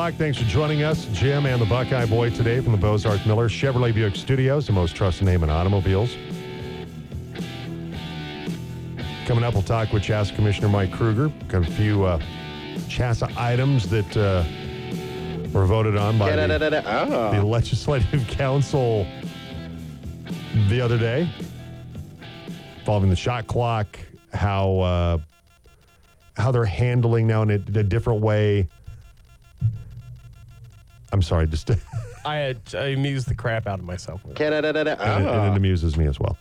o'clock. Thanks for joining us, Jim and the Buckeye Boy today from the Bozarth Miller Chevrolet Buick Studios, the most trusted name in automobiles. Coming up, we'll talk with CHSAA Commissioner Mike Krueger. Got a few uh, CHSAA items that uh, were voted on by the, the Oh. Legislative Council the other day involving the shot clock, how uh, how they're handling now in a, a different way. I'm sorry, just I had I amused the crap out of myself. with it. and, it, and it Oh. amuses me as well.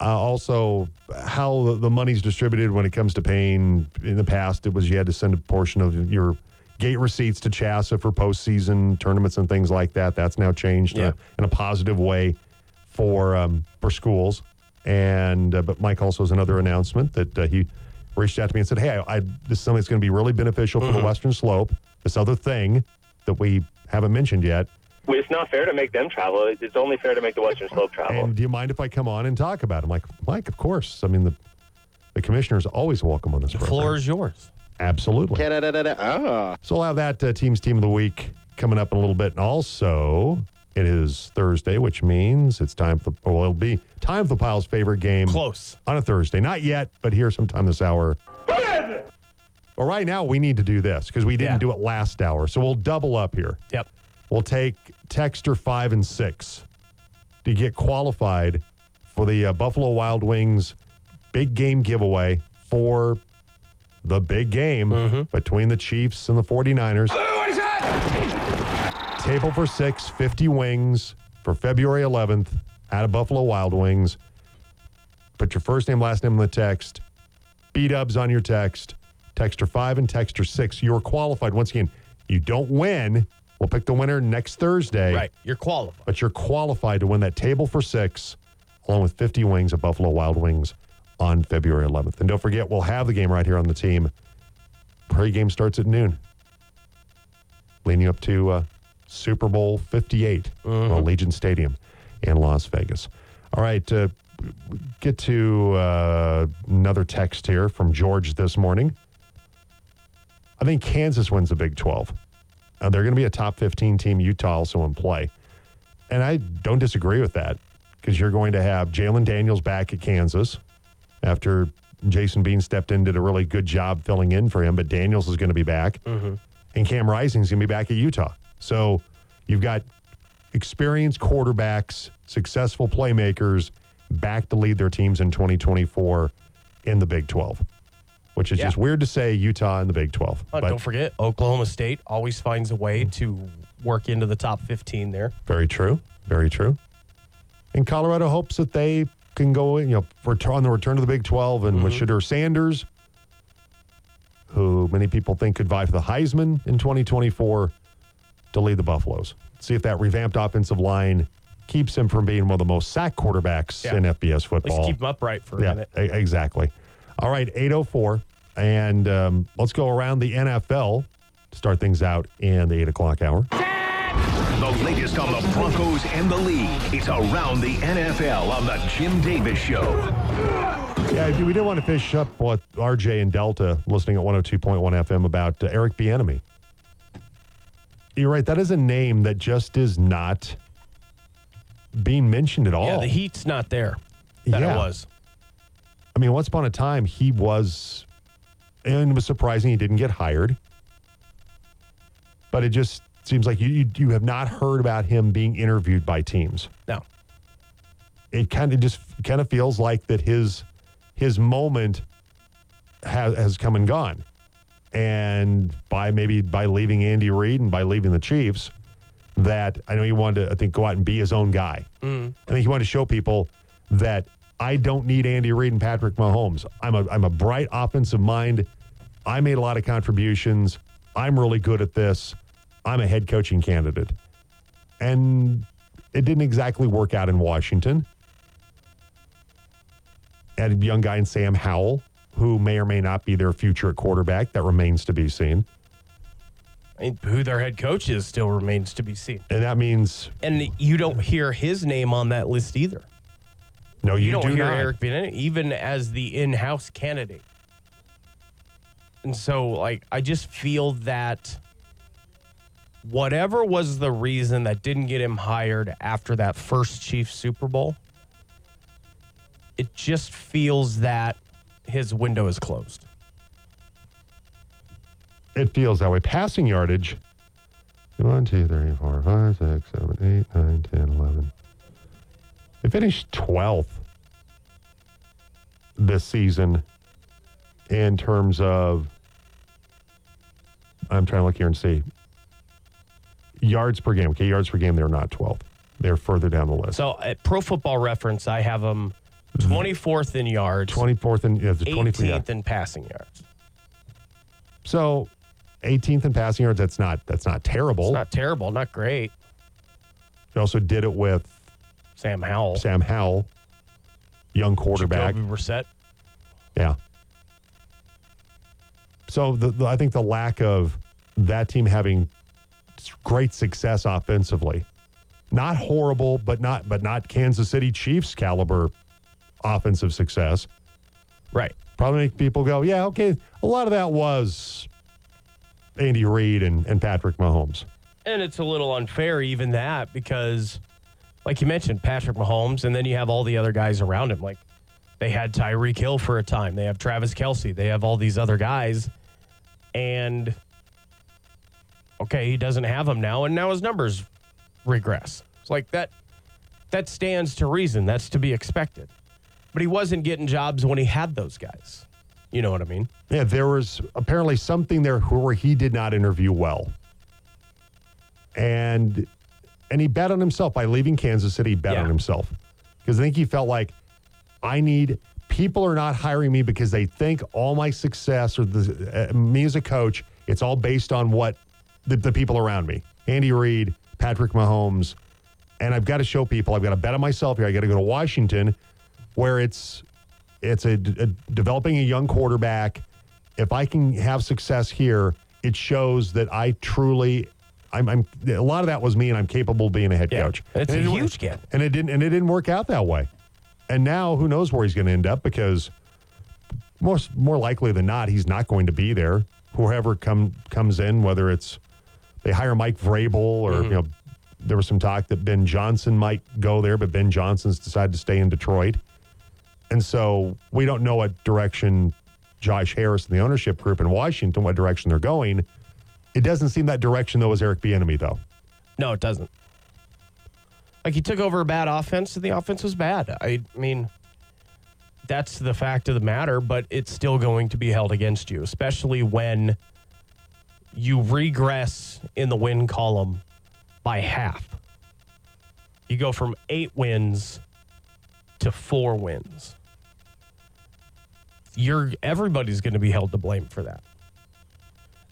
Uh, also, how the, the money's distributed when it comes to paying. In the past, it was you had to send a portion of your gate receipts to CHSAA for postseason tournaments and things like that. That's now changed in, Yeah. a, in a positive way for um, for schools. And uh, but Mike also has another announcement that uh, he reached out to me and said, "Hey, I, I, this is something that's going to be really beneficial for the Western Slope. This other thing that we haven't mentioned yet." It's not fair to make them travel. It's only fair to make the Western Slope travel. And do you mind if I come on and talk about it? I'm like, Mike, of course. I mean, the the commissioner's always welcome on this The program. floor is yours. Absolutely. Oh. So we'll have that uh, team's team of the week coming up in a little bit. And also, it is Thursday, which means it's time for the, well, it'll be time for the Pile's favorite game Close. on a Thursday. Not yet, but here sometime this hour. Well, right now, we need to do this because we didn't Yeah. do it last hour. So we'll double up here. Yep. We'll take Texter five and six to get qualified for the uh, Buffalo Wild Wings big game giveaway for the big game between the Chiefs and the 49ers. Table for six, 50 wings for February 11th out of Buffalo Wild Wings. Put your first name, last name in the text. B dubs on your text. Texter 5 and Texter 6. You're qualified. Once again, you don't win. We'll pick the winner next Thursday. Right. You're qualified. But you're qualified to win that table for six, along with 50 wings of Buffalo Wild Wings on February 11th. And don't forget, we'll have the game right here on the team. Pre-game starts at noon, leading up to uh, Super Bowl 58, Allegiant Stadium in Las Vegas. All right, uh, get to uh, another text here from George this morning. I think Kansas wins the Big 12. Uh, they're going to be a top 15 team. Utah also in play. And I don't disagree with that because you're going to have Jalon Daniels back at Kansas after Jason Bean stepped in, did a really good job filling in for him, but Daniels is going to be back. And Cam Rising's going to be back at Utah. So you've got experienced quarterbacks, successful playmakers back to lead their teams in 2024 in the Big 12, which is Yeah. just weird to say Utah in the Big 12. Oh, don't forget, Oklahoma State always finds a way to work into the top 15 there. Very true. Very true. And Colorado hopes that they can go, you know, return on the return to the Big 12 and mm-hmm. with Shedeur Sanders, who many people think could vie for the Heisman in 2024, to lead the Buffaloes. See if that revamped offensive line keeps him from being one of the most sacked quarterbacks Yeah. in FBS football. keep them upright for a Yeah, minute. exactly. All right, 804. And um, let's go around the NFL to start things out in the 8 o'clock hour. The latest on the Broncos and the league. It's around the NFL on the Jim Davis Show. Yeah, we didn't want to fish up what RJ and Delta listening at 102.1 FM about uh, Eric Bieniemy. You're right. That is a name that just is not being mentioned at all. Yeah, the heat's not there that Yeah. it was. I mean, once upon a time, he was, and it was surprising he didn't get hired. But it just seems like you, you, you have not heard about him being interviewed by teams. No. it kind of just kind of feels like that his his moment has has come and gone, and by maybe by leaving Andy Reid and by leaving the Chiefs, that I know he wanted to I think go out and be his own guy. Mm. I think he wanted to show people that I don't need Andy Reid and Patrick Mahomes. I'm a I'm a bright offensive mind. I made a lot of contributions. I'm really good at this. I'm a head coaching candidate. And it didn't exactly work out in Washington. Had a young guy in Sam Howell, who may or may not be their future at quarterback. That remains to be seen. I mean, who their head coach is still remains to be seen. And that means And you don't hear his name on that list either. No, you, You, don't do hear not. Eric Bieniemy even as the in-house candidate. And so, like, I just feel that whatever was the reason that didn't get him hired after that first Chiefs Super Bowl, it just feels that his window is closed. It feels that way. Passing yardage. One, two, three, four, five, six, seven, eight, nine, 10, 11. They finished 12th this season in terms of. I'm trying to look here and see. Yards per game. Okay, yards per game, they're not 12th. They're further down the list. So at Pro Football Reference, I have them 24th mm-hmm. in yards, 24th and yeah, the 24th. yeah. in passing yards. So 18th in passing yards, that's not that's not terrible. It's not terrible, not great. They also did it with Sam Howell, Sam Howell, young quarterback. Jacoby Brissett. Yeah. So the, the, I think the lack of that team having great success offensively, not horrible, but not but not Kansas City Chiefs caliber offensive success, Right. probably make people go, yeah, okay. A lot of that was Andy Reid and, and Patrick Mahomes. And it's a little unfair, even that, because, like you mentioned, Patrick Mahomes, and then you have all the other guys around him. Like they had Tyreek Hill for a time, they have Travis Kelce, they have all these other guys. And, okay, he doesn't have them now, and now his numbers regress. It's like that, that stands to reason. That's to be expected. But he wasn't getting jobs when he had those guys. You know what I mean? Yeah, there was apparently something there where he did not interview well. And and he bet on himself by leaving Kansas City, he bet Yeah. on himself. Because I think he felt like I need people are not hiring me because they think all my success or the, uh, me as a coach, it's all based on what the, the people around me. Andy Reid, Patrick Mahomes, and I've got to show people I've got to bet on myself here. I got to go to Washington where it's it's a, a developing a young quarterback. If I can have success here, it shows that I truly, I'm, I'm a lot of that was me, and I'm capable of being a head Yeah. coach. It's And a it huge get. and it didn't, and it didn't work out that way. And now, who knows where he's going to end up? Because most more likely than not, he's not going to be there. Whoever come comes in, whether it's they hire Mike Vrabel or Mm-hmm. you know, there was some talk that Ben Johnson might go there, but Ben Johnson's decided to stay in Detroit. And so we don't know what direction Josh Harris and the ownership group in Washington, what direction they're going. It doesn't seem that direction though is Eric Bieniemy though. No, it doesn't. Like he took over a bad offense, and the offense was bad. I mean, that's the fact of the matter. But it's still going to be held against you, especially when you regress in the win column by half. You go from eight wins to four wins. You're everybody's going to be held to blame for that.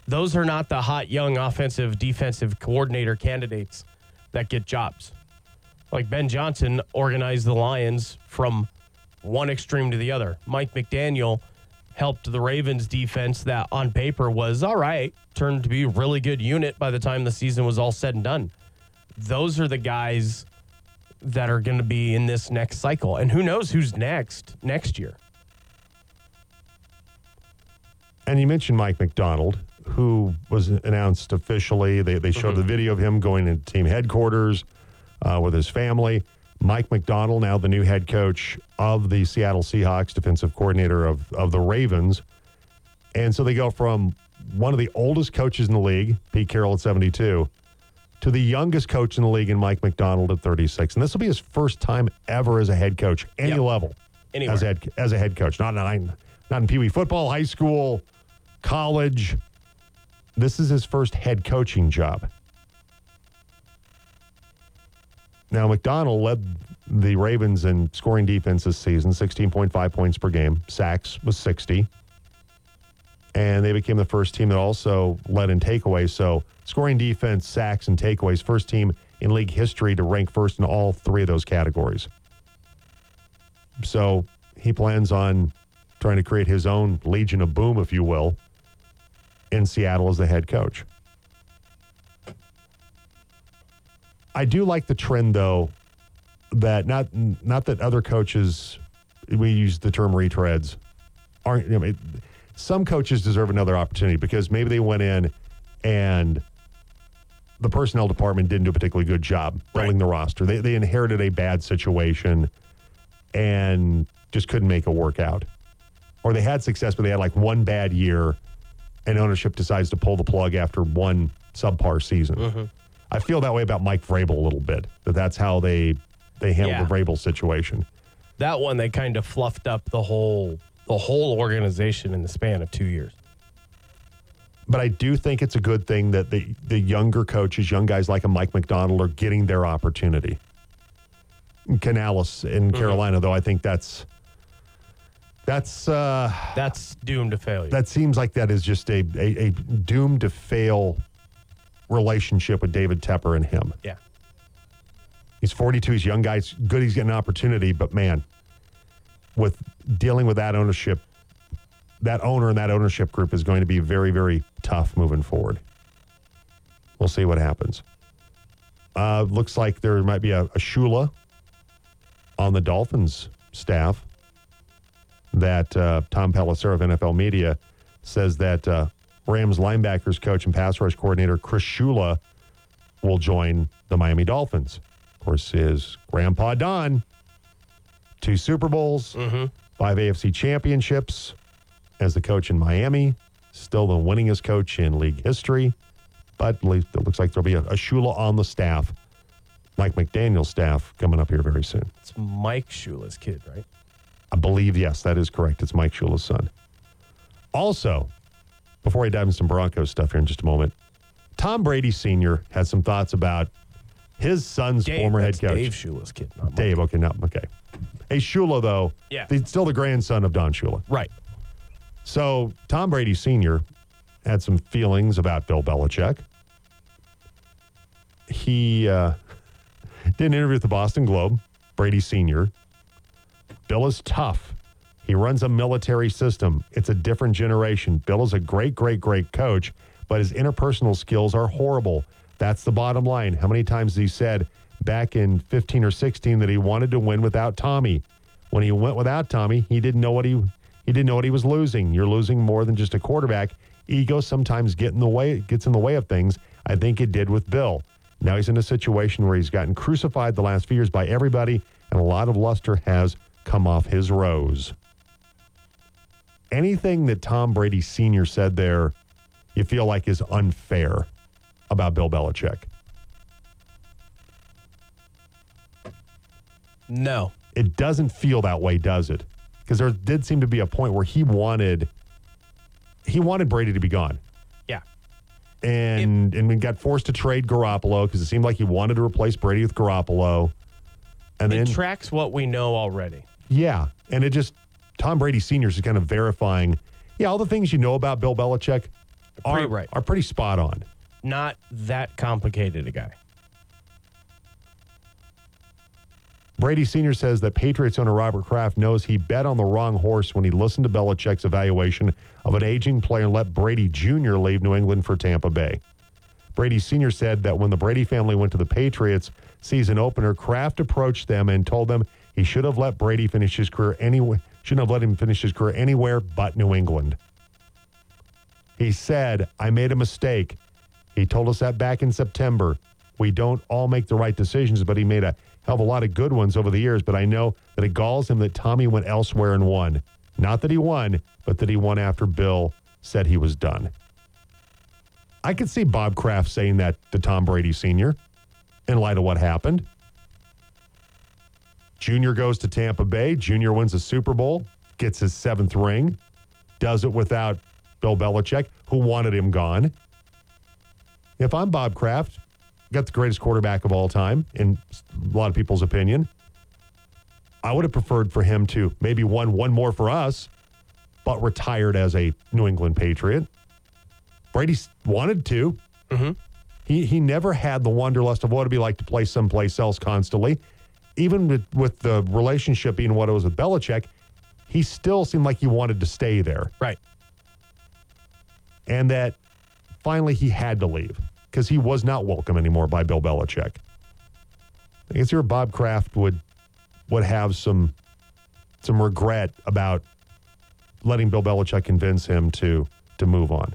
Those are not the hot young offensive defensive coordinator candidates that get jobs. Like Ben Johnson organized the Lions from one extreme to the other. Mike McDaniel helped the Ravens defense that on paper was all right, turned to be a really good unit by the time the season was all said and done. Those are the guys that are going to be in this next cycle. And who knows who's next next year. And you mentioned Mike Macdonald, who was announced officially. They, they showed the video of him going into team headquarters uh, with his family. Mike Macdonald, now the new head coach of the Seattle Seahawks, defensive coordinator of, of the Ravens. And so they go from one of the oldest coaches in the league, Pete Carroll at 72, to the youngest coach in the league in Mike Macdonald at 36. And this will be his first time ever as a head coach, any Yep. level, Anywhere. as a head, as a head coach. Not, not, not in Pee Wee football, high school, college. This is his first head coaching job. Now, Macdonald led the Ravens in scoring defense this season, 16.5 points per game. Sacks was 60. And they became the first team that also led in takeaways. So, scoring defense, sacks, and takeaways, first team in league history to rank first in all three of those categories. So, he plans on trying to create his own Legion of Boom, if you will, in Seattle as the head coach. I do like the trend, though, that not not that other coaches, we use the term retreads, aren't. You know, it- some coaches deserve another opportunity because maybe they went in and the personnel department didn't do a particularly good job building Right. the roster. They, they inherited a bad situation and just couldn't make it work out. Or they had success, but they had like one bad year, and ownership decides to pull the plug after one subpar season. Mm-hmm. I feel that way about Mike Vrabel a little bit. That that's how they they handled Yeah. the Vrabel situation. That one they kind of fluffed up the whole the whole organization in the span of two years. But I do think it's a good thing that the the younger coaches, young guys like a Mike Macdonald, are getting their opportunity. Canales in mm-hmm. Carolina, though, I think that's that's uh, That's doomed to failure. that seems like that is just a, a, a doomed to fail relationship with David Tepper and him. yeah. He's 42. He's a young guy. It's good he's getting an opportunity, but man, with dealing with that ownership, that owner and that ownership group is going to be very, very tough moving forward. We'll see what happens. Uh, looks like there might be a, a Shula on the Dolphins staff that uh, Tom Pelissero of NFL Media says that uh, Rams linebackers coach and pass rush coordinator Chris Shula will join the Miami Dolphins. Of course, his grandpa Don, two Super Bowls, five AFC championships as the coach in Miami, still the winningest coach in league history. But at least it looks like there'll be a, a Shula on the staff, Mike McDaniel's staff, coming up here very soon. It's Mike Shula's kid, right? I believe, yes, that is correct. It's Mike Shula's son. Also, before I dive into some Broncos stuff here in just a moment, Tom Brady Sr. has some thoughts about his son's Dave, former head coach. Dave Shula's kid, not Dave, okay, no, okay. Hey, Shula, though, Yeah. he's still the grandson of Don Shula. Right. So Tom Brady Sr. had some feelings about Bill Belichick. He uh, did an interview with the Boston Globe, Brady Sr. Bill is tough. He runs a military system. It's a different generation. Bill is a great, great, great coach, but his interpersonal skills are horrible. That's the bottom line. How many times has he said back in 15 or 16 that he wanted to win without Tommy? When he went without Tommy, he didn't know what he he didn't know what he was losing. You're losing more than just a quarterback. Ego sometimes get in the way gets in the way of things. I think it did with Bill. Now he's in a situation where he's gotten crucified the last few years by everybody, and a lot of luster has come off his rose. Anything that Tom Brady Sr. said there, you feel like is unfair about Bill Belichick. No. It doesn't feel that way, does it? Because there did seem to be a point where he wanted he wanted Brady to be gone. Yeah. and and we got forced to trade Garoppolo because it seemed like he wanted to replace Brady with Garoppolo. And then It tracks what we know already. Yeah, and it just Tom Brady Senior is kind of verifying. Yeah, all the things you know about Bill Belichick are Pretty right. are pretty spot on. Not that complicated a guy. Brady Sr. says that Patriots owner Robert Kraft knows he bet on the wrong horse when he listened to Belichick's evaluation of an aging player and let Brady Jr. leave New England for Tampa Bay. Brady Sr. said that when the Brady family went to the Patriots season opener, Kraft approached them and told them he should have let Brady finish his career anywhere, shouldn't have let him finish his career anywhere but New England. He said, I made a mistake. He told us that back in September. We don't all make the right decisions, but he made a hell of a lot of good ones over the years. But I know that it galls him that Tommy went elsewhere and won. Not that he won, but that he won after Bill said he was done. I could see Bob Kraft saying that to Tom Brady Sr. in light of what happened. Junior goes to Tampa Bay. Junior wins a Super Bowl, gets his seventh ring, does it without Bill Belichick, who wanted him gone. If I'm Bob Kraft, got the greatest quarterback of all time, in a lot of people's opinion, I would have preferred for him to maybe won one more for us, but retired as a New England Patriot. Brady wanted to. Mm-hmm. He he never had the wanderlust of what it'd be like to play someplace else constantly. Even with, with the relationship being what it was with Belichick, he still seemed like he wanted to stay there. Right. And that finally he had to leave because he was not welcome anymore by Bill Belichick. I guess your Bob Kraft would would have some some regret about letting Bill Belichick convince him to to move on.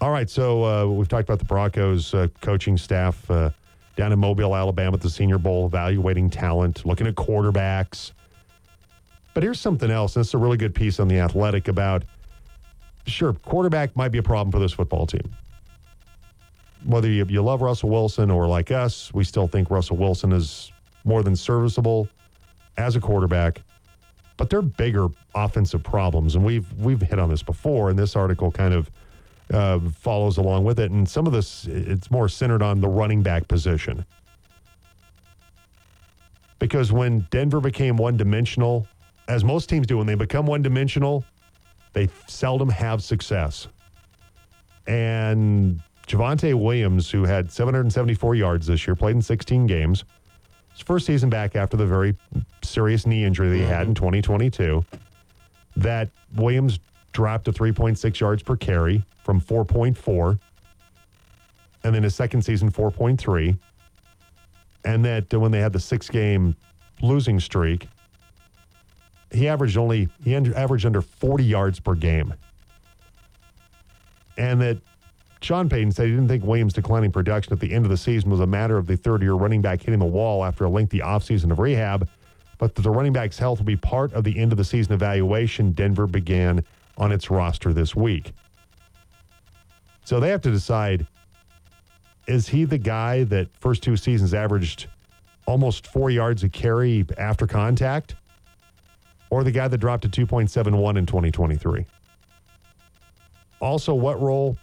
All right, so uh, we've talked about the Broncos uh, coaching staff uh, down in Mobile, Alabama at the Senior Bowl, evaluating talent, looking at quarterbacks. But here's something else. This is a really good piece on the Athletic about. Sure, quarterback might be a problem for this football team. Whether you, you love Russell Wilson or like us, we still think Russell Wilson is more than serviceable as a quarterback. But they're bigger offensive problems, and we've we've hit on this before. And this article kind of uh, follows along with it. And some of this, it's more centered on the running back position. Because when Denver became one dimensional, as most teams do, when they become one dimensional, they seldom have success. And Javonte Williams, who had 774 yards this year, played in 16 games, his first season back after the very serious knee injury that he had in 2022, that Williams dropped to 3.6 yards per carry from 4.4. And then his second season, 4.3. And that when they had the six game losing streak, he averaged only, he averaged under 40 yards per game. And that Sean Payton said he didn't think Williams' declining production at the end of the season was a matter of the third year running back hitting the wall after a lengthy offseason of rehab, but that the running back's health will be part of the end of the season evaluation Denver began on its roster this week. So they have to decide is he the guy that first two seasons averaged almost four yards a carry after contact? Or the guy that dropped to 2.71 in 2023? Also, what role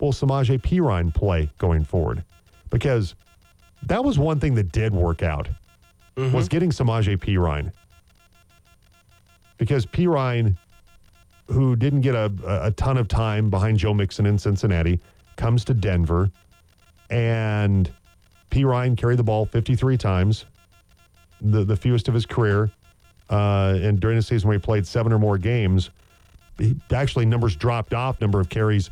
will Samaje Perine play going forward? Because that was one thing that did work out was mm-hmm. getting Samaje Perine. Because Perine, who didn't get a, a ton of time behind Joe Mixon in Cincinnati, comes to Denver, and Perine carried the ball 53 times, the, the fewest of his career. Uh, and during the season where he played seven or more games, he, actually numbers dropped off number of carries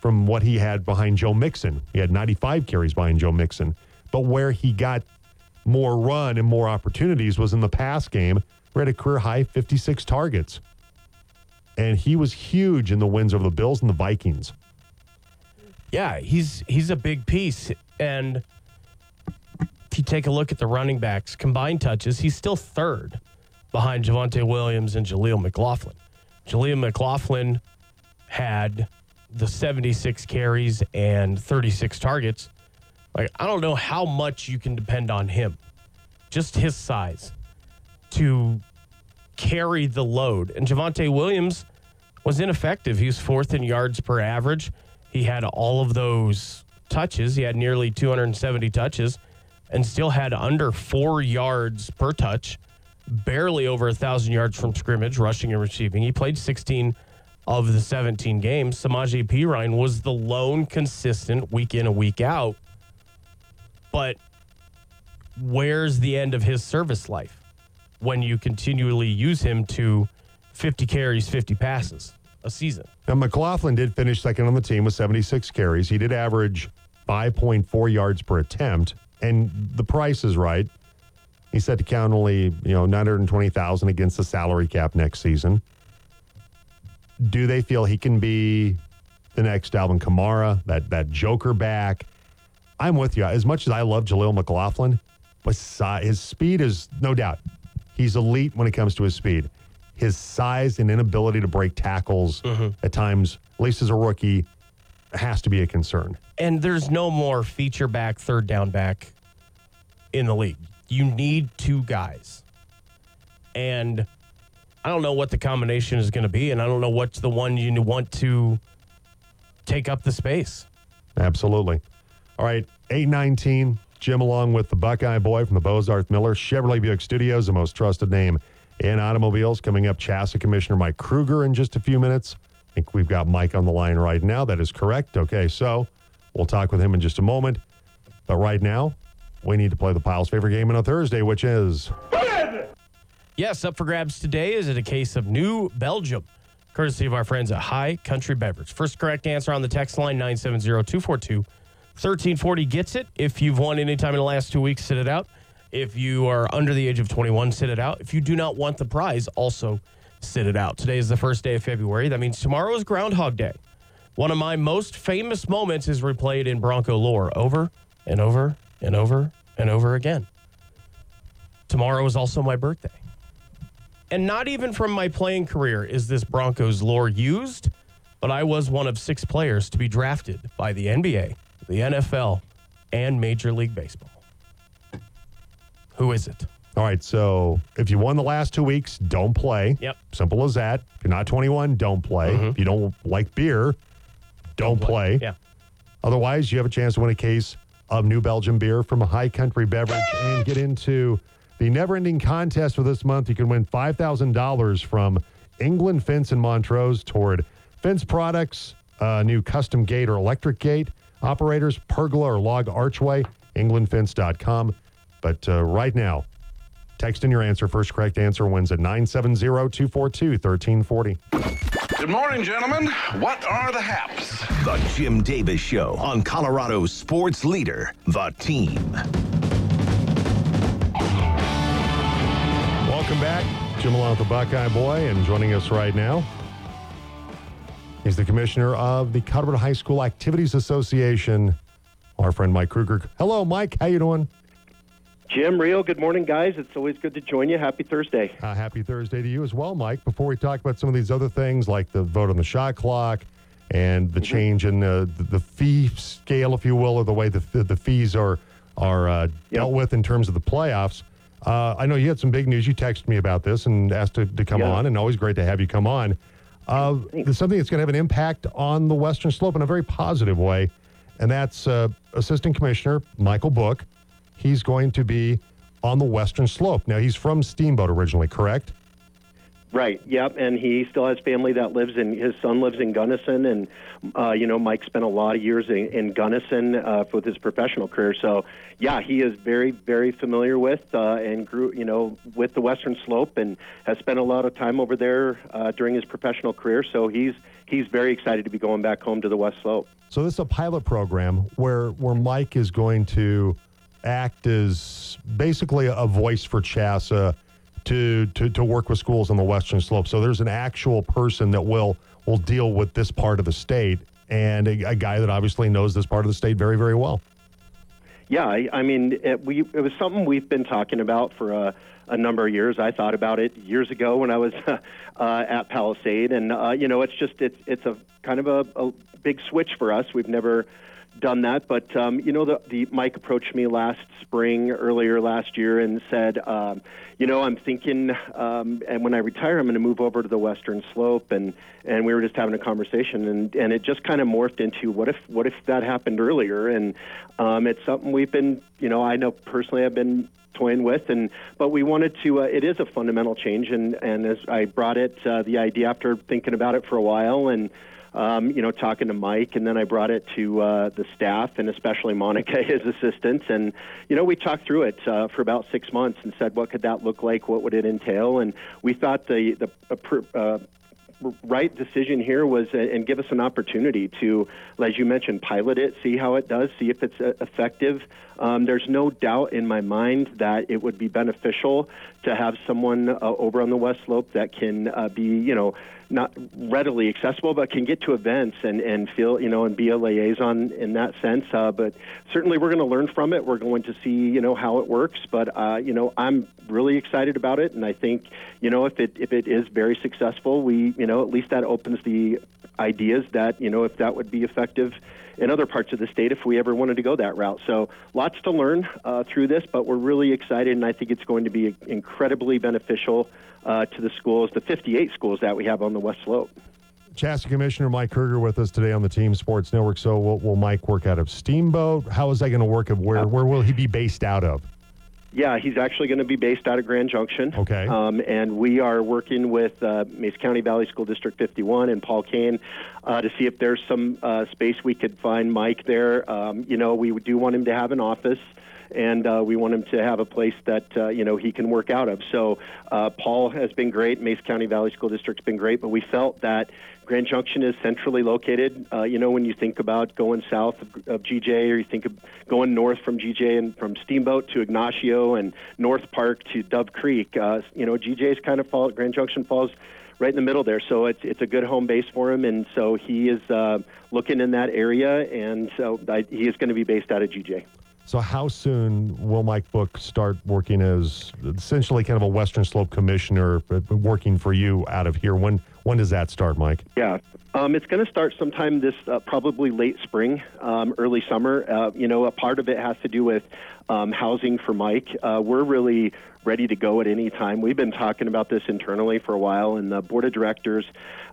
from what he had behind Joe Mixon. He had 95 carries behind Joe Mixon. But where he got more run and more opportunities was in the pass game, where he had a career high 56 targets. And he was huge in the wins over the Bills and the Vikings. Yeah, he's he's a big piece. And if you take a look at the running backs combined touches, he's still third behind Javonte Williams and Jaleel McLaughlin. Jaleel McLaughlin had the 76 carries and 36 targets. Like, I don't know how much you can depend on him, just his size, to carry the load. And Javonte Williams was ineffective. He was fourth in yards per average. He had all of those touches. He had nearly 270 touches and still had under four yards per touch, barely over a thousand yards from scrimmage, rushing and receiving. He played 16 of the 17 games. Samaje Perine was the lone consistent week in and week out. But where's the end of his service life when you continually use him to 50 carries, 50 passes a season? Now, McLaughlin did finish second on the team with 76 carries. He did average 5.4 yards per attempt, and the price is right. He's set to count only, you know, 920,000 against the salary cap next season. Do they feel he can be the next Alvin Kamara, that that Joker back? I'm with you. As much as I love Jaleel McLaughlin, his speed is no doubt. He's elite when it comes to his speed. His size and inability to break tackles mm-hmm. at times, at least as a rookie, has to be a concern. And there's no more feature back, third down back in the league. You need two guys. And I don't know what the combination is going to be, and I don't know what's the one you want to take up the space. Absolutely. All right, 819. Jim, along with the Buckeye boy from the Bozarth Miller Chevrolet Buick Studios, the most trusted name in automobiles. Coming up, CHSAA Commissioner Mike Krueger in just a few minutes. I think we've got Mike on the line right now. That is correct. Okay, so we'll talk with him in just a moment. But right now, we need to play the Pile's favorite game on a Thursday, which is Yes, up for grabs today is it a case of New Belgium, courtesy of our friends at High Country Beverage. First correct answer on the text line 970 242 1340 gets it. If you've won any time in the last two weeks, sit it out. If you are under the age of 21, sit it out. If you do not want the prize, also sit it out. Today is the first day of February. That means tomorrow is Groundhog Day. One of my most famous moments is replayed in Bronco lore over and over and over and over again. Tomorrow is also my birthday. And not even from my playing career is this Broncos lore used, but I was one of six players to be drafted by the NBA, the NFL, and Major League Baseball. Who is it? All right, so if you won the last two weeks, don't play. Yep. Simple as that. If you're not 21, don't play. If you don't like beer, don't, play. Yeah. Otherwise, you have a chance to win a case of New Belgium beer from a High Country Beverage and get into the never ending contest for this month. You can win $5,000 from England Fence in Montrose toward fence products, uh, new custom gate or electric gate, operators, pergola or log archway, englandfence.com. But uh, right now, text in your answer. First correct answer wins at 970 242 1340. Good morning, gentlemen. What are the haps? The Jim Davis Show on Colorado's sports leader, The Team. Welcome back. Jim along with the Buckeye Boy, and joining us right now is the commissioner of the Colorado High School Activities Association, our friend Mike Krueger. Hello, Mike. How you doing? Jim, Rio, good morning, guys. It's always good to join you. Happy Thursday. Uh, happy Thursday to you as well, Mike. Before we talk about some of these other things like the vote on the shot clock and the change in uh, the, the fee scale, if you will, or the way the, the fees are are uh, dealt with in terms of the playoffs. Uh, I know you had some big news. You texted me about this and asked to, to come Yeah. on, and always great to have you come on. Uh, there's something that's going to have an impact on the Western Slope in a very positive way, and that's uh, Assistant Commissioner Michael Book. He's going to be on the Western Slope. Now, he's from Steamboat originally, correct? Right. Yep. And he still has family that lives in. His son lives in Gunnison, and uh, you know Mike spent a lot of years in, in Gunnison uh, with his professional career. So yeah, he is very, very familiar with uh, and grew, you know, with the Western Slope, and has spent a lot of time over there uh, during his professional career. So he's he's very excited to be going back home to the West Slope. So this is a pilot program where where Mike is going to act as basically a voice for CHSAA to, to to work with schools on the Western Slope. So there's an actual person that will will deal with this part of the state and a, a guy that obviously knows this part of the state very very well. Yeah, I, I mean, it, we it was something we've been talking about for a, a number of years. I thought about it years ago when I was uh, at Palisade, and uh, you know, it's just it's it's a kind of a, a big switch for us. We've never done that, but um, you know, the, the Mike approached me last spring, earlier last year, and said, um, you know, I'm thinking, um, and when I retire, I'm going to move over to the Western Slope, and and we were just having a conversation, and and it just kind of morphed into what if what if that happened earlier, and um, it's something we've been, you know, I know personally, I've been toying with and but we wanted to uh, it is a fundamental change and and as I brought it uh, the idea after thinking about it for a while and um, you know talking to Mike and then I brought it to uh, the staff and especially Monica his assistant and you know we talked through it uh, for about six months and said what could that look like what would it entail and we thought the the uh, right decision here was uh, and give us an opportunity to, as you mentioned, pilot it, see how it does, see if it's uh, effective. Um, there's no doubt in my mind that it would be beneficial to have someone uh, over on the West Slope that can uh, be, you know, not readily accessible, but can get to events and, and feel, you know, and be a liaison in that sense. Uh, but certainly we're going to learn from it. We're going to see, you know, how it works. But, uh, you know, I'm really excited about it. And I think, you know, if it, if it is very successful, we, you know, at least that opens the ideas that, you know, if that would be effective in other parts of the state if we ever wanted to go that route. So lots to learn uh, through this, but we're really excited, and I think it's going to be incredibly beneficial uh, to the schools, the 58 schools that we have on the West Slope. CHSAA Commissioner Mike Krueger with us today on the Team Sports Network. So will, will Mike work out of Steamboat? How is that going to work? Where where will he be based out of? Yeah, he's actually going to be based out of Grand Junction. Okay. Um, and we are working with uh, Mesa County Valley School District 51 and Paul Kane uh, to see if there's some uh, space we could find Mike there. Um, you know, we do want him to have an office. And uh, we want him to have a place that uh, you know he can work out of. So uh, Paul has been great. Mesa County Valley School District's been great, but we felt that Grand Junction is centrally located. Uh, you know, when you think about going south of, of GJ, or you think of going north from GJ and from Steamboat to Ignacio and North Park to Dove Creek, uh, you know, GJ is kind of fall. Grand Junction falls right in the middle there. So it's it's a good home base for him, and so he is uh, looking in that area, and so I, he is going to be based out of GJ. So, how soon will Mike Book start working as essentially kind of a Western Slope commissioner, uh, working for you out of here? When when does that start, Mike? Yeah, um, it's going to start sometime this uh, probably late spring, um, early summer. Uh, you know, a part of it has to do with um, housing for Mike. Uh, we're really ready to go at any time. We've been talking about this internally for a while, and the board of directors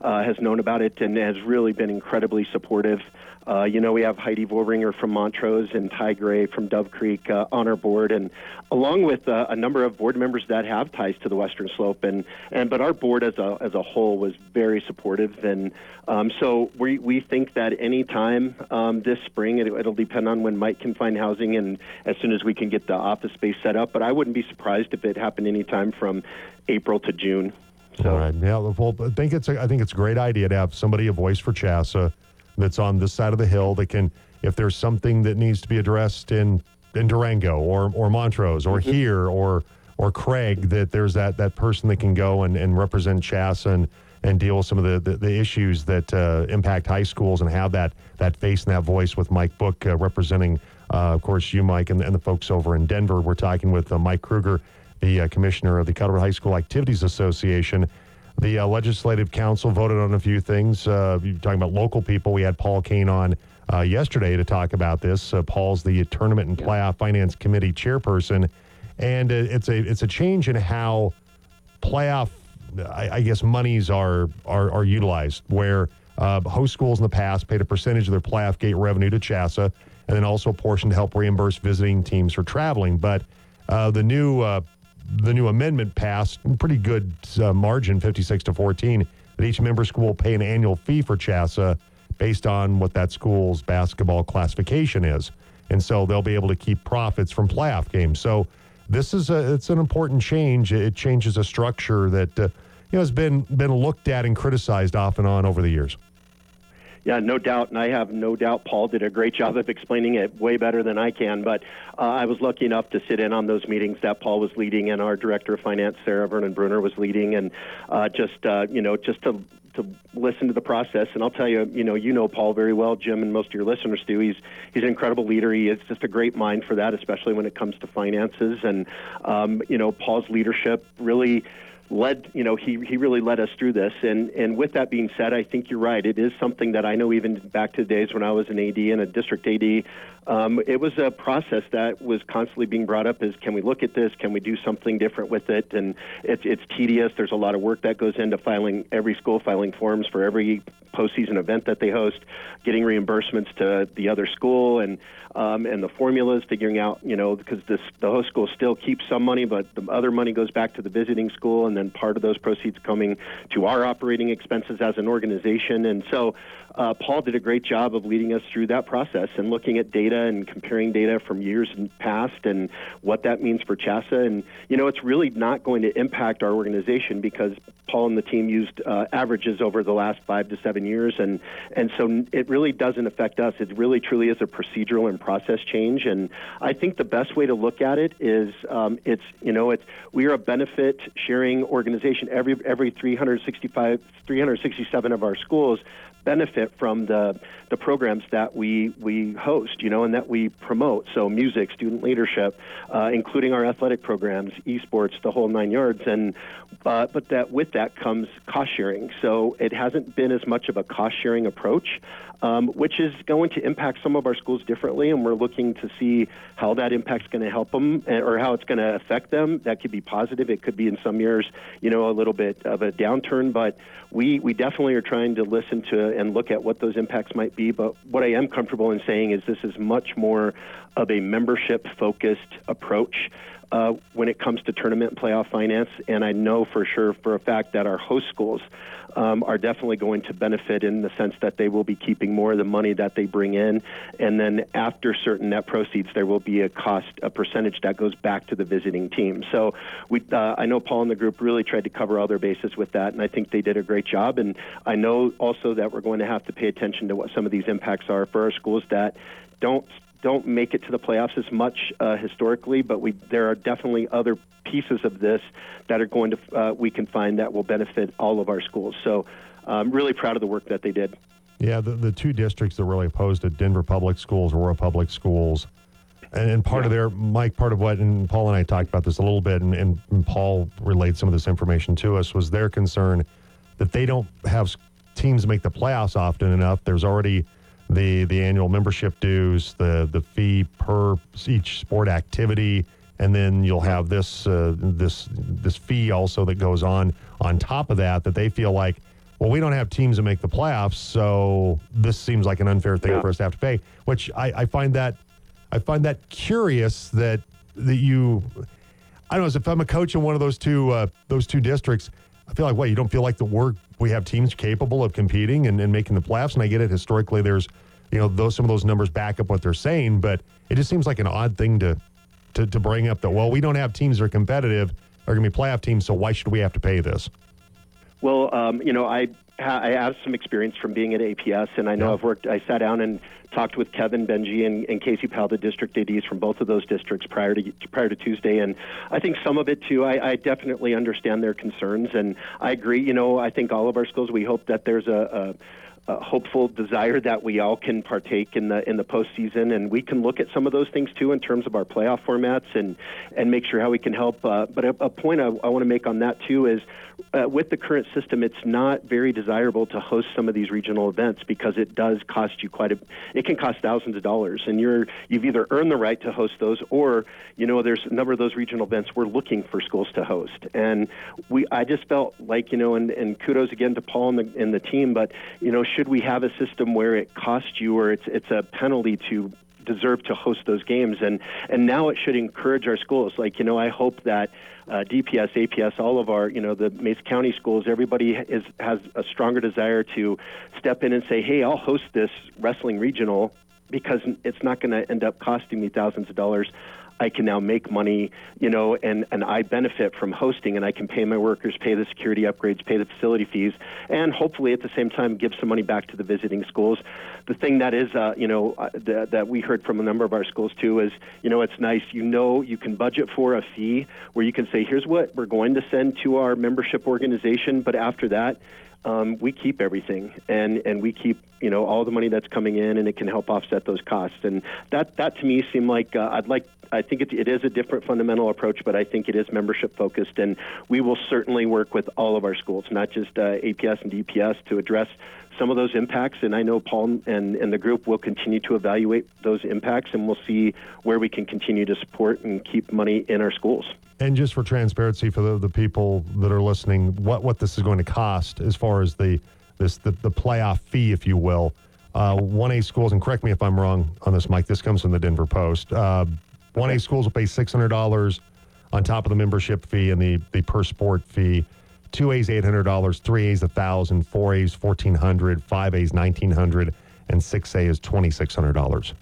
uh, has known about it and has really been incredibly supportive. Uh, you know, we have Heidi Vorringer from Montrose and Ty Gray from Dove Creek uh, on our board, and along with uh, a number of board members that have ties to the Western Slope. And, and but our board as a as a whole was very supportive, and um, so we we think that any time um, this spring, it, it'll depend on when Mike can find housing, and as soon as we can get the office space set up. But I wouldn't be surprised if it happened any time from April to June. So. All right. Yeah. Well, I think it's a, I think it's a great idea to have somebody a voice for CHSAA that's on this side of the hill that can, if there's something that needs to be addressed in in Durango or or Montrose or mm-hmm. here or or Craig, that there's that that person that can go and, and represent CHSAA and and deal with some of the, the, the issues that uh, impact high schools and have that that face and that voice with Mike Book uh, representing, uh, of course, you, Mike, and, and, the folks over in Denver. We're talking with uh, Mike Krueger, the uh, commissioner of the Colorado High School Activities Association. The uh, Legislative Council voted on a few things. Uh, you're talking about local people. We had Paul Kane on uh, yesterday to talk about this. Uh, Paul's the Tournament and Playoff Finance Committee chairperson, and uh, it's a it's a change in how playoff, I, I guess, monies are are, are utilized. Where uh, host schools in the past paid a percentage of their playoff gate revenue to CHSAA, and then also a portion to help reimburse visiting teams for traveling. But the new the new amendment passed, pretty good uh, margin, 56 to 14, that each member school will pay an annual fee for CHSAA based on what that school's basketball classification is. And so they'll be able to keep profits from playoff games. So this is a, it's an important change. It changes a structure that uh, you know has been been looked at and criticized off and on over the years. Yeah, no doubt, and I have no doubt Paul did a great job of explaining it way better than I can. But uh, I was lucky enough to sit in on those meetings that Paul was leading, and our director of finance, Sarah Vernon Bruner, was leading, and uh, just uh, you know just to to listen to the process. And I'll tell you, you know, you know Paul very well, Jim, and most of your listeners do. He's he's an incredible leader. He is just a great mind for that, especially when it comes to finances. And um, you know, Paul's leadership really led you know he he really led us through this. And and with that being said I think you're right. It is something that I know even back to the days when I was an AD and a district AD um, it was a process that was constantly being brought up is can we look at this? Can we do something different with it? And it's it's tedious. There's a lot of work that goes into filing every school filing forms for every postseason event that they host getting reimbursements to the other school and um, and the formulas, figuring out, you know, because this, the host school still keeps some money, but the other money goes back to the visiting school, and then part of those proceeds coming to our operating expenses as an organization. And so uh, Paul did a great job of leading us through that process and looking at data and comparing data from years past and what that means for CHSAA. And, you know, it's really not going to impact our organization because Paul and the team used uh, averages over the last five to seven years. And, and so it really doesn't affect us. It really truly is a procedural and process change. And I think the best way to look at it is um, it's, you know, it's, we are a benefit sharing organization. Every, every 365, 367 of our schools benefit from the the programs that we we host, you know, and that we promote. So music, student leadership, uh, including our athletic programs, esports, the whole nine yards. And uh, but that with that comes cost sharing. So it hasn't been as much of a cost sharing approach um, which is going to impact some of our schools differently, and we're looking to see how that impact's going to help them eh, or how it's going to affect them. That could be positive. It could be in some years, you know, a little bit of a downturn, but we we definitely are trying to listen to and look at what those impacts might be. But what I am comfortable in saying is this is much more of a membership focused approach. Uh, when it comes to tournament and playoff finance. And I know for sure, for a fact, that our host schools um, are definitely going to benefit in the sense that they will be keeping more of the money that they bring in, and then after certain net proceeds, there will be a cost, a percentage that goes back to the visiting team. So we, uh, I know Paul and the group really tried to cover all their bases with that, and I think they did a great job. And I know also that we're going to have to pay attention to what some of these impacts are for our schools that don't don't make it to the playoffs as much uh, historically, but we there are definitely other pieces of this that are going to uh, we can find that will benefit all of our schools. So I'm really proud of the work that they did. Yeah, the, the two districts that really opposed it, Denver Public Schools, Aurora Public Schools. And, and part of their, Mike, part of what, and Paul and I talked about this a little bit, and, and, and Paul relayed some of this information to us, was their concern that they don't have teams make the playoffs often enough. There's already the the annual membership dues, the the fee per each sport activity, and then you'll have this uh, this this fee also that goes on on top of that. That they feel like, well, we don't have teams that make the playoffs, so this seems like an unfair thing Yeah. for us to have to pay. Which I, I find that I find that curious that that you. I don't know. as If I'm a coach in one of those two uh, those two districts, I feel like what you don't feel like the work we have teams capable of competing and, and making the playoffs. And I get it. Historically, there's you know those some of those numbers back up what they're saying, but it just seems like an odd thing to to, to bring up that well we don't have teams that are competitive are going to be playoff teams, so why should we have to pay this? Well, um, you know, I I have some experience from being at APS, and I know Yeah. I've worked. I sat down and talked with Kevin Benji and, and Casey Powell, the district ads from both of those districts prior to prior to Tuesday, and I think some of it too. I, I definitely understand their concerns, and I agree. You know, I think all of our schools. We hope that there's a, a a hopeful desire that we all can partake in the in the postseason, and we can look at some of those things too in terms of our playoff formats and and make sure how we can help. Uh, but a, a point I, I want to make on that too is uh, with the current system, it's not very desirable to host some of these regional events because it does cost you quite a. It can cost thousands of dollars, and you're you've either earned the right to host those, or you know there's a number of those regional events we're looking for schools to host, and we I just felt like you know, and, and kudos again to Paul and the and the team, but you know, should we have a system where it costs you or it's it's a penalty to deserve to host those games? And and now it should encourage our schools. Like you know I hope that uh, DPS APS all of our you know the Mesa County schools everybody is has a stronger desire to step in and say hey I'll host this wrestling regional because it's not going to end up costing me thousands of dollars I can now make money, you know, and, and I benefit from hosting, and I can pay my workers, pay the security upgrades, pay the facility fees, and hopefully at the same time give some money back to the visiting schools. The thing that is, uh, you know, uh, th- that we heard from a number of our schools too is, you know, it's nice, you know, you can budget for a fee where you can say, here's what we're going to send to our membership organization, but after that, um, we keep everything and, and we keep you know all the money that's coming in and it can help offset those costs and that that to me seemed like uh, I'd like I think it, it is a different fundamental approach but I think it is membership focused and we will certainly work with all of our schools not just uh, APS and DPS to address some of those impacts and I know Paul and, and the group will continue to evaluate those impacts and we'll see where we can continue to support and keep money in our schools. And just for transparency for the, the people that are listening, what, what this is going to cost as far as the this the, the playoff fee, if you will. Uh, 1A schools, and correct me if I'm wrong on this, Mike, this comes from the Denver Post. Uh, 1A schools will pay $600 on top of the membership fee and the, the per sport fee. 2A's $800, 3A's $1,000, 4A's $1,400, 5A's $1,900, and 6A is $2,600.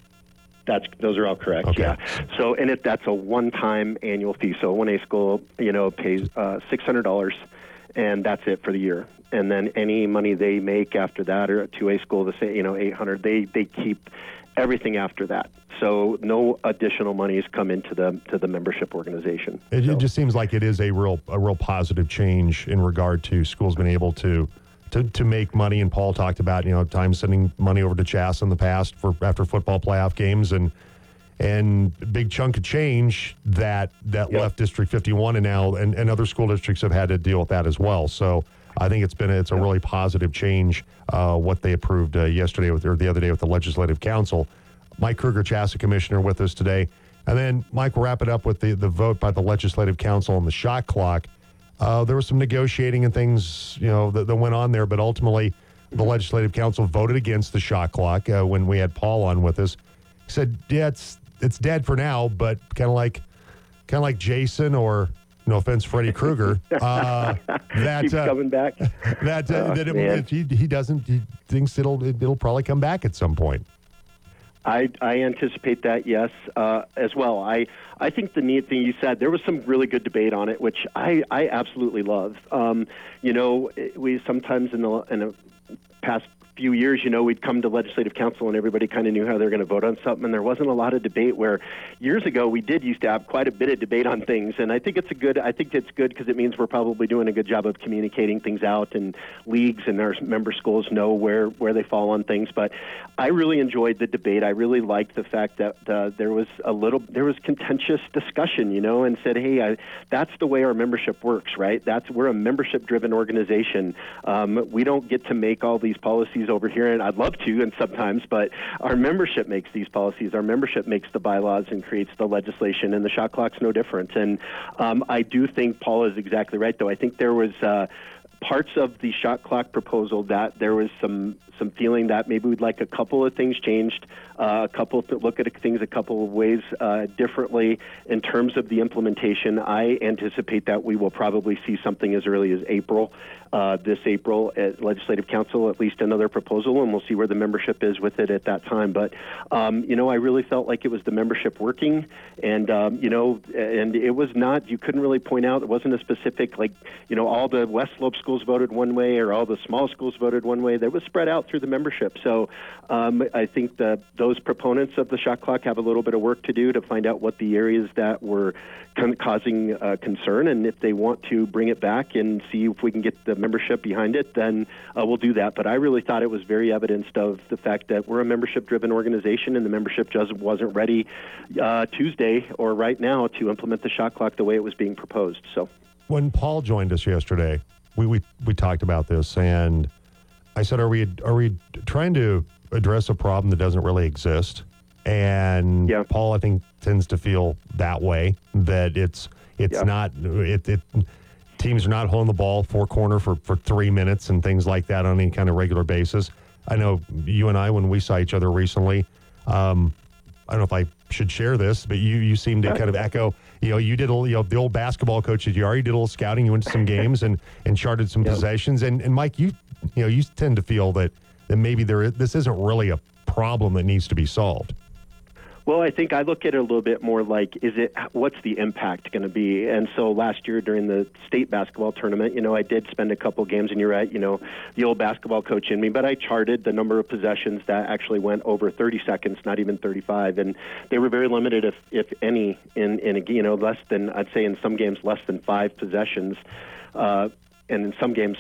That's those are all correct. Okay. Yeah. So and it that's a one-time annual fee. So one A school, you know, pays uh, six hundred dollars, and that's it for the year. And then any money they make after that, or a two A school, the same, you know, eight hundred. They they keep everything after that. So no additional monies come into the to the membership organization. It, So- it just seems like it is a real a real positive change in regard to schools being able to to, to make money. And Paul talked about you know times sending money over to CHSAA in the past for after football playoff games and and big chunk of change that that Yep. left District 51 and now and, and other school districts have had to deal with that as well. So I think it's been a, it's a really positive change uh, what they approved uh, yesterday with or the other day with the Legislative Council. Mike Krueger, CHSAA Commissioner, with us today. And then, Mike, we'll wrap it up with the, the vote by the Legislative Council on the shot clock. Uh, there was some negotiating and things, you know, that, that went on there, but ultimately, the Legislative Council voted against the shot clock uh, when we had Paul on with us. He said, "Yeah, it's it's dead for now, but kind of like kind of like Jason or no offense, Freddy Krueger. Uh, that keeps uh, coming back. that uh, Oh, that it, he, he doesn't he thinks it'll it'll probably come back at some point. I, I anticipate that, yes, uh, as well. I, I think the neat thing you said, there was some really good debate on it, which I, I absolutely love. Um, you know, we sometimes in the, in the past few years, you know, we'd come to legislative council and everybody kind of knew how they were going to vote on something, and there wasn't a lot of debate. Where years ago we did used to have quite a bit of debate on things, and I think it's a good. I think it's good because it means we're probably doing a good job of communicating things out, and leagues and our member schools know where where they fall on things. But I really enjoyed the debate. I really liked the fact that uh, there was a little there was contentious discussion, you know, and said, hey, I, that's the way our membership works, right? That's we're a membership driven organization. Um, we don't get to make all these policies over here, and I'd love to, and sometimes, but our membership makes these policies. Our membership makes the bylaws and creates the legislation, and the shot clock's no different. And um, I do think Paul is exactly right, though. I think there was. Uh, parts of the shot clock proposal that there was some some feeling that maybe we'd like a couple of things changed, a couple look at things a couple of ways uh, differently in terms of the implementation. I anticipate that we will probably see something as early as April, uh, this April at Legislative Council, at least another proposal, and we'll see where the membership is with it at that time. But um, you know, I really felt like it was the membership working, and um, you know, and it was not. You couldn't really point out. It wasn't a specific like you know all the West Slope schools voted one way or all the small schools voted one way. That was spread out through the membership. So um, I think that those proponents of the shot clock have a little bit of work to do to find out what the areas that were con- causing uh, concern, and if they want to bring it back and see if we can get the membership behind it, then uh, we'll do that. But I really thought it was very evidenced of the fact that we're a membership-driven organization, and the membership just wasn't ready uh, Tuesday or right now to implement the shot clock the way it was being proposed. So when Paul joined us yesterday, we, we, we talked about this, and I said, "Are we are we trying to address a problem that doesn't really exist?" And Yeah. Paul, I think, tends to feel that way that it's it's Yeah. not it, it teams are not holding the ball four corner for for three minutes and things like that on any kind of regular basis. I know you and I when we saw each other recently. Um, I don't know if I should share this, but you you seem to kind of echo. You know, you did a you know the old basketball coach at Yari did a little scouting. You went to some games and and charted some Yep. possessions. And and Mike, you you know you tend to feel that that maybe there is, this isn't really a problem that needs to be solved. Well, I think I look at it a little bit more like, is it what's the impact going to be? And so last year during the state basketball tournament, you know, I did spend a couple games, and you're right, you know, the old basketball coach in me, but I charted the number of possessions that actually went over 30 seconds, not even 35, and they were very limited, if if any, in in a, you know less than I'd say in some games less than five possessions. Uh, and in some games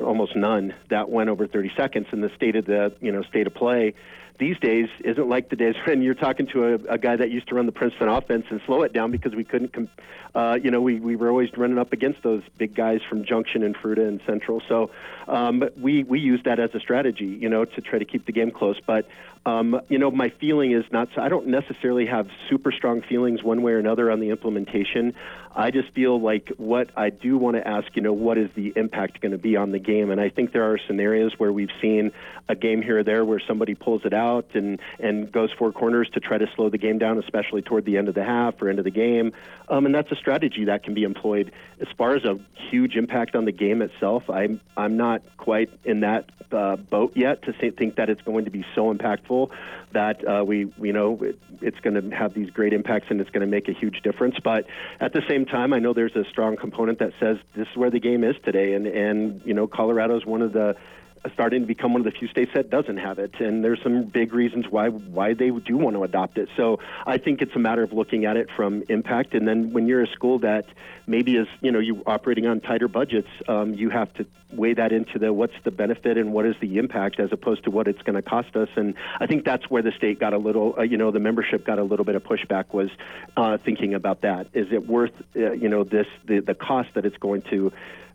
almost none that went over 30 seconds and the state of the you know state of play these days isn't like the days when you're talking to a, a guy that used to run the Princeton offense and slow it down because we couldn't, com- uh, you know, we, we were always running up against those big guys from Junction and Fruita and Central. So um, we we use that as a strategy, you know, to try to keep the game close. But um, you know, my feeling is not. I don't necessarily have super strong feelings one way or another on the implementation. I just feel like what I do want to ask, you know, what is the impact going to be on the game? And I think there are scenarios where we've seen a game here or there where somebody pulls it out and and goes four corners to try to slow the game down, especially toward the end of the half or end of the game. Um, and that's a strategy that can be employed. As far as a huge impact on the game itself, I'm I'm not quite in that uh, boat yet to say, think that it's going to be so impactful that uh, we you know it, it's going to have these great impacts and it's going to make a huge difference. But at the same time, I know there's a strong component that says this is where the game is today, and and you know Colorado's one of the starting to become one of the few states that doesn't have it, and there's some big reasons why why they do want to adopt it. So I think it's a matter of looking at it from impact, and then when you're a school that maybe is you know you operating on tighter budgets, um, you have to weigh that into the what's the benefit and what is the impact as opposed to what it's going to cost us. And I think that's where the state got a little, uh, you know, the membership got a little bit of pushback was uh, thinking about that. Is it worth, uh, you know, this the the cost that it's going to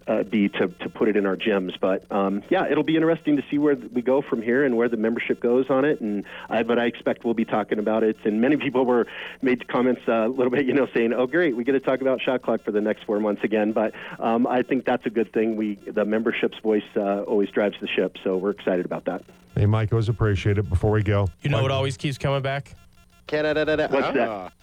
uh, be to, to put it in our gyms. But um, yeah, it'll be interesting to see where we go from here and where the membership goes on it. And I, but I expect we'll be talking about it. And many people were made comments uh, a little bit, you know, saying, "Oh, great, we get to talk about shot clock for the next four months again." But um, I think that's a good thing. We the membership's voice uh, always drives the ship, so we're excited about that. Hey, Mike, always appreciate it. Before we go, You know Mike, what always keeps coming back? Canada. What's that?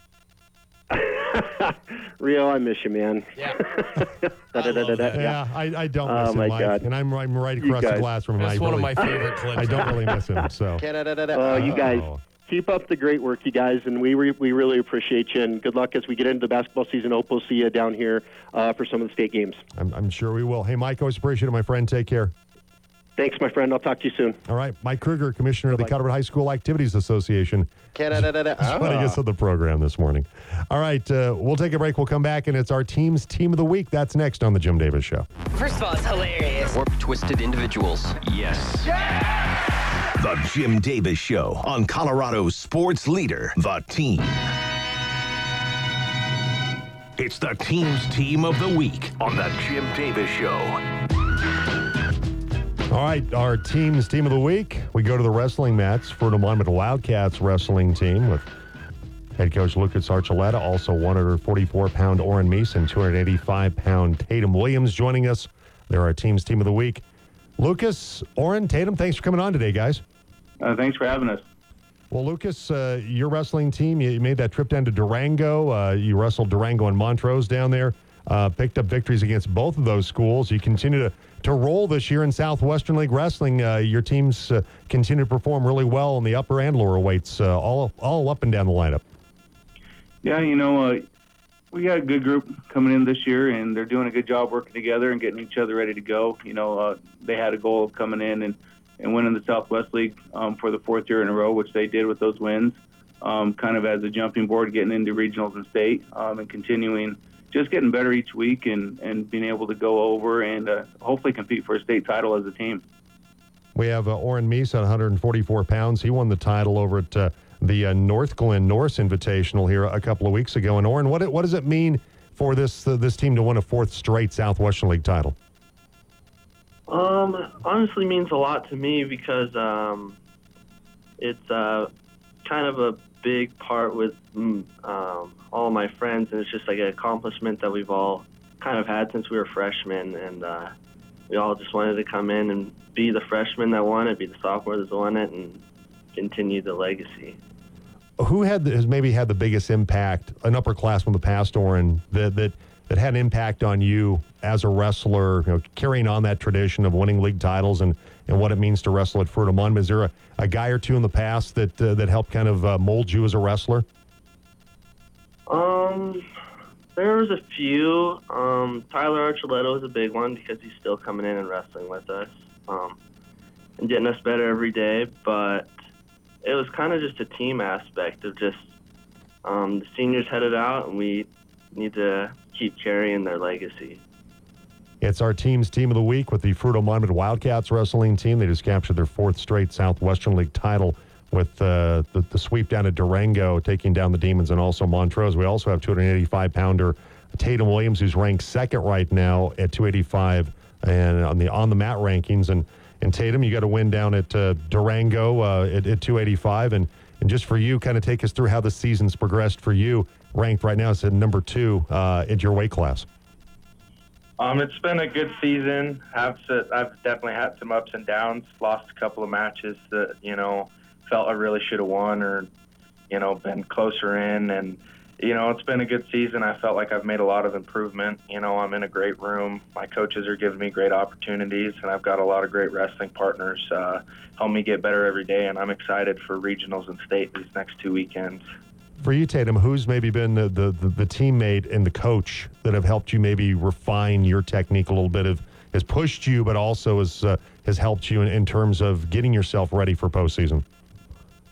Rio, I miss you, man. Yeah. Yeah, I, I don't Oh, miss him, my Mike, God. and I'm I'm right across the guys- glass from him. That's I one of my favorite clips. I don't really miss him. So Canada. Uh, you guys, Oh. keep up the great work, you guys, and we re- we really appreciate you. And good luck as we get into the basketball season. Hope we'll see you down here uh, for some of the state games. I'm, I'm sure we will. Hey, Mike, always appreciate it, my friend. Take care. Thanks, my friend. I'll talk to you soon. All right, Mike Krueger, Commissioner of the Colorado High School Activities Association, joining us on the program this morning. All right, uh, we'll take a break. We'll come back, and it's our team's Team of the Week. That's next on the Jim Davis Show. First of all, it's hilarious. Warped Twisted Individuals. Yes. The Jim Davis Show on Colorado's sports leader, The Team. It's the team's team of the week on the Jim Davis Show. All right, our team's Team of the Week. We go to the wrestling mats for the Monument Wildcats wrestling team with head coach Lucas Archuleta, also 144-pound Orrin Meese and 285-pound Tatum Williams joining us. They're our team's Team of the Week. Lucas, Orrin, Tatum, thanks for coming on today, guys. Uh, thanks for having us. Well, Lucas, uh, your wrestling team, you made that trip down to Durango. Uh, you wrestled Durango and Montrose down there, uh, picked up victories against both of those schools. You continue to, to roll this year in Southwestern League Wrestling. Uh, your teams uh, continue to perform really well in the upper and lower weights, uh, all, all up and down the lineup. Yeah, you know, uh, we got a good group coming in this year, and they're doing a good job working together and getting each other ready to go. You know, uh, they had a goal of coming in and, and winning the Southwest League um, for the fourth year in a row, which they did with those wins, um, kind of as a jumping board, getting into regionals and state, um, and continuing just getting better each week and, and being able to go over and uh, hopefully compete for a state title as a team. We have uh, Orrin Meese at 144 pounds. He won the title over at uh, the uh, Northglenn Norse Invitational here a couple of weeks ago. And Orrin, what what does it mean for this uh, this team to win a fourth straight Southwestern League title? Um, honestly, means a lot to me because um, it's uh, kind of a big part with mm, um, all my friends, and it's just like an accomplishment that we've all kind of had since we were freshmen, and uh, we all just wanted to come in and be the freshmen that won it, be the sophomores that won it, and continue the legacy. Who had the, has maybe had the biggest impact, an upperclassman the past, Orrin, that that that had an impact on you as a wrestler, you know, carrying on that tradition of winning league titles and, and what it means to wrestle at Munn? Is there a, a guy or two in the past that uh, that helped kind of uh, mold you as a wrestler? Um, there was a few. Um, Tyler Archuleta was a big one because he's still coming in and wrestling with us um, and getting us better every day. But it was kind of just a team aspect of just um, the seniors headed out, and we need to keep carrying their legacy. It's our team's team of the week with the Fruita Monument Wildcats wrestling team. They just captured their fourth straight Southwestern League title with uh, the, the sweep down at Durango, taking down the Demons and also Montrose. We also have 285 pounder Tatum Williams, who's ranked second right now at 285 and on the on the mat rankings. And and Tatum, you got a win down at uh, Durango uh, at, at 285. And and just for you, kind of take us through how the season's progressed for you. Ranked right now at number two uh, at your weight class. Um, it's been a good season. I've I've definitely had some ups and downs. Lost a couple of matches that you know felt I really should have won, or you know been closer in. And you know it's been a good season. I felt like I've made a lot of improvement. You know I'm in a great room. My coaches are giving me great opportunities, and I've got a lot of great wrestling partners uh, help me get better every day. And I'm excited for regionals and state these next two weekends for you, Tatum, who's maybe been the, the, the, teammate and the coach that have helped you maybe refine your technique a little bit of has pushed you, but also has uh, has helped you in, in, terms of getting yourself ready for postseason?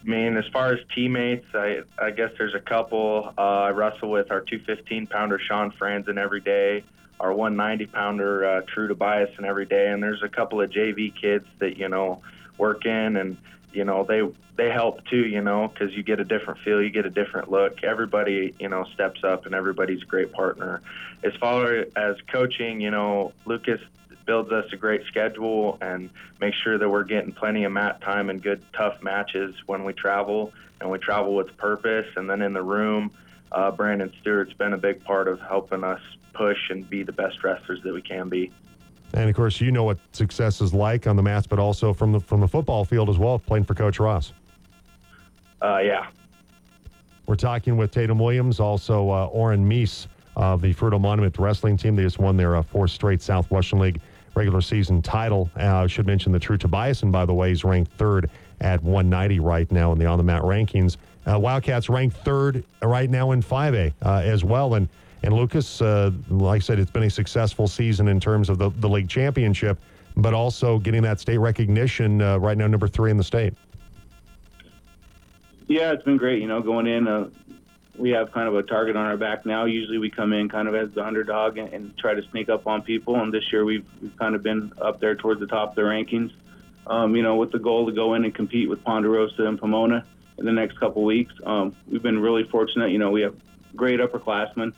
I mean, as far as teammates, I, I guess there's a couple. Uh, I wrestle with our 215 pounder Sean Franzen every day, our 190 pounder uh, True Tobias and every day, and there's a couple of JV kids that you know work in and you know they they help too you know because you get a different feel you get a different look. Everybody you know steps up and everybody's a great partner. As far as coaching you know lucas builds us a great schedule and makes sure that we're getting plenty of mat time and good tough matches when we travel and we travel with purpose. And then in the room uh, brandon stewart's been a big part of helping us push and be the best wrestlers that we can be and of course, you know what success is like on the mats, but also from the from the football field as well, playing for Coach Ross. Uh, yeah. We're talking with Tatum Williams, also uh, Orrin Meese of the Fruita Monument wrestling team. They just won their uh, fourth straight Southwestern League regular season title. Uh, I should mention the True Tobias, and by the way, is ranked third at 190 right now in the on the mat rankings. Uh, Wildcats ranked third right now in 5A uh, as well, and and Lucas, uh, like I said, it's been a successful season in terms of the, the league championship. but also getting that state recognition. Uh, right now, number three in the state. Yeah, it's been great. You know, going in, uh, we have kind of a target on our back now. Usually, we come in kind of as the underdog and, and try to sneak up on people. And this year, we've we've kind of been up there towards the top of the rankings. Um, you know, with the goal to go in and compete with Ponderosa and Pomona in the next couple weeks. Um, we've been really fortunate. You know, we have great upperclassmen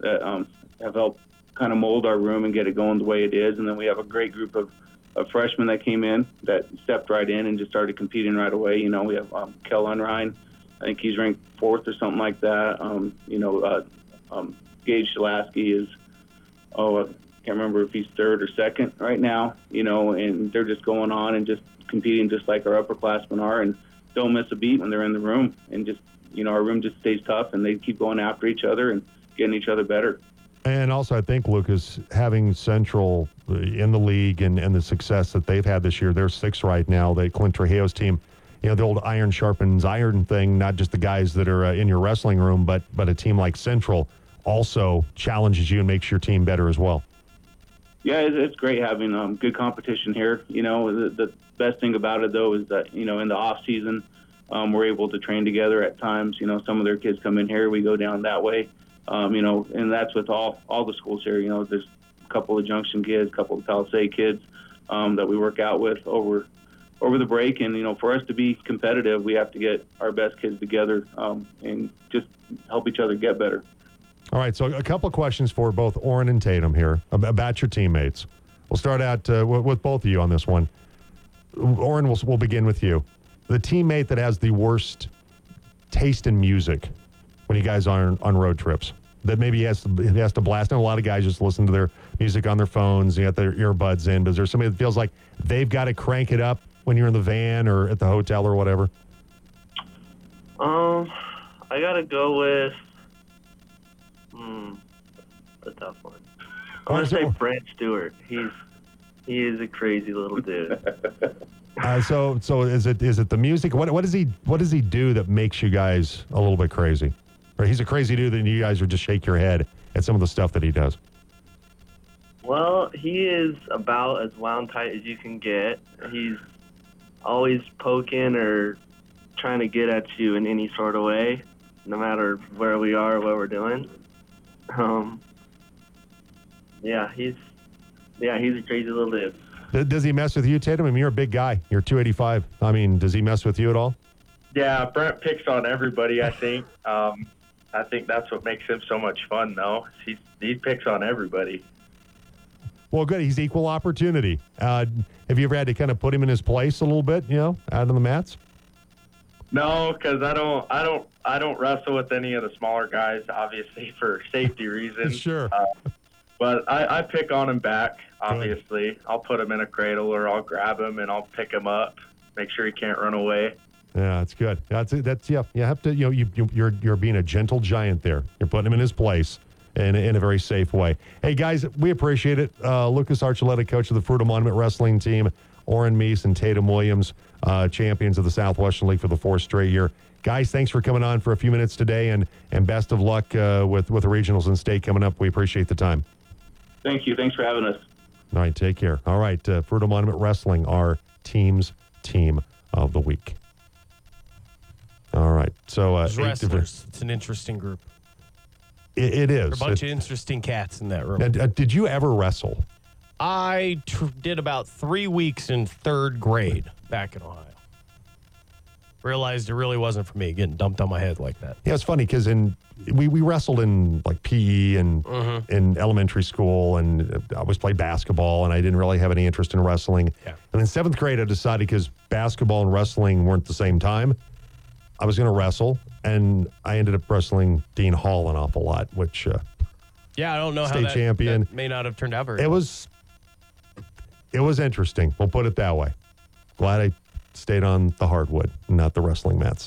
that um, have helped kind of mold our room and get it going the way it is. And then we have a great group of, of freshmen that came in that stepped right in and just started competing right away. You know, we have um, Kel Unrein. I think he's ranked fourth or something like that. Um, you know, uh, um, Gage Shalasky is, oh, I can't remember if he's third or second right now, you know, and they're just going on and just competing just like our upperclassmen are and don't miss a beat when they're in the room and just, you know, our room just stays tough and they keep going after each other and getting each other better. And also, I think, Lucas, having Central uh, in the league and, and the success that they've had this year, they're six right now. They Clint Trujillo's team, you know, the old iron sharpens iron thing, not just the guys that are uh, in your wrestling room, but but a team like Central also challenges you and makes your team better as well. Yeah, it's, it's great having um, good competition here. You know, the, the best thing about it though is that you know in the off season, um, we're able to train together at times. You know, some of their kids come in here, we go down that way. Um, you know, and that's with all all the schools here. You know, there's a couple of Junction kids, a couple of Palisade kids um, that we work out with over over the break. And you know, for us to be competitive, we have to get our best kids together um, and just help each other get better. All right, so a couple of questions for both Oren and Tatum here about your teammates. We'll start out uh, with both of you on this one. Oren, we'll, we'll begin with you. The teammate that has the worst taste in music when you guys are on, on road trips? That maybe he has to, he has to blast. And a lot of guys just listen to their music on their phones. You got their earbuds in. But is there somebody that feels like they've got to crank it up when you're in the van or at the hotel or whatever? Um, I gotta go with. Hmm, a tough one. I want to say Brent Stewart. He's he is a crazy little dude. uh, so so is it is it the music? What what does he what does he do that makes you guys a little bit crazy? Or he's a crazy dude, and you guys would just shake your head at some of the stuff that he does. Well, he is about as wound tight as you can get. He's always poking or trying to get at you in any sort of way, no matter where we are or what we're doing. Um, yeah, he's yeah, he's a crazy little dude. Does he mess with you, Tatum? I mean, you're a big guy. You're 285. I mean, does he mess with you at all? Yeah, Brent picks on everybody. I think. Um, I think that's what makes him so much fun, though. He he picks on everybody. Well, good. He's equal opportunity. Uh, have you ever had to kind of put him in his place a little bit? You know, out on the mats. No, because I don't. I don't. I don't wrestle with any of the smaller guys, obviously for safety reasons. sure. Uh, but I, I pick on him back. Obviously, good. I'll put him in a cradle or I'll grab him and I'll pick him up, make sure he can't run away. Yeah, that's good. That's that's yeah. You have to you know you, you you're you're being a gentle giant there. You're putting him in his place in, in a very safe way. Hey guys, we appreciate it. Uh, Lucas Archuleta, coach of the Fruita Monument Wrestling Team, Oren Meese and Tatum Williams, uh, champions of the Southwestern League for the fourth straight year. Guys, thanks for coming on for a few minutes today, and and best of luck uh, with with the regionals and state coming up. We appreciate the time. Thank you. Thanks for having us. All right, take care. All right, uh, Fruita Monument Wrestling, our team's team of the week. All right. So uh, wrestlers. It's an interesting group. it, it is. a bunch it, of interesting cats in that room. Uh, did you ever wrestle? I tr- did about three weeks in third grade back in Ohio. Realized it really wasn't for me getting dumped on my head like that. Yeah, it's funny because in we, we wrestled in like PE and mm-hmm. in elementary school, and I always played basketball, and I didn't really have any interest in wrestling. Yeah. And in seventh grade, I decided because basketball and wrestling weren't the same time, I was going to wrestle, and I ended up wrestling Dean Hall an awful lot, which uh, yeah, I don't know state how that, champion that may not have turned out very. It was it was interesting. We'll put it that way. Glad I stayed on the hardwood, not the wrestling mats.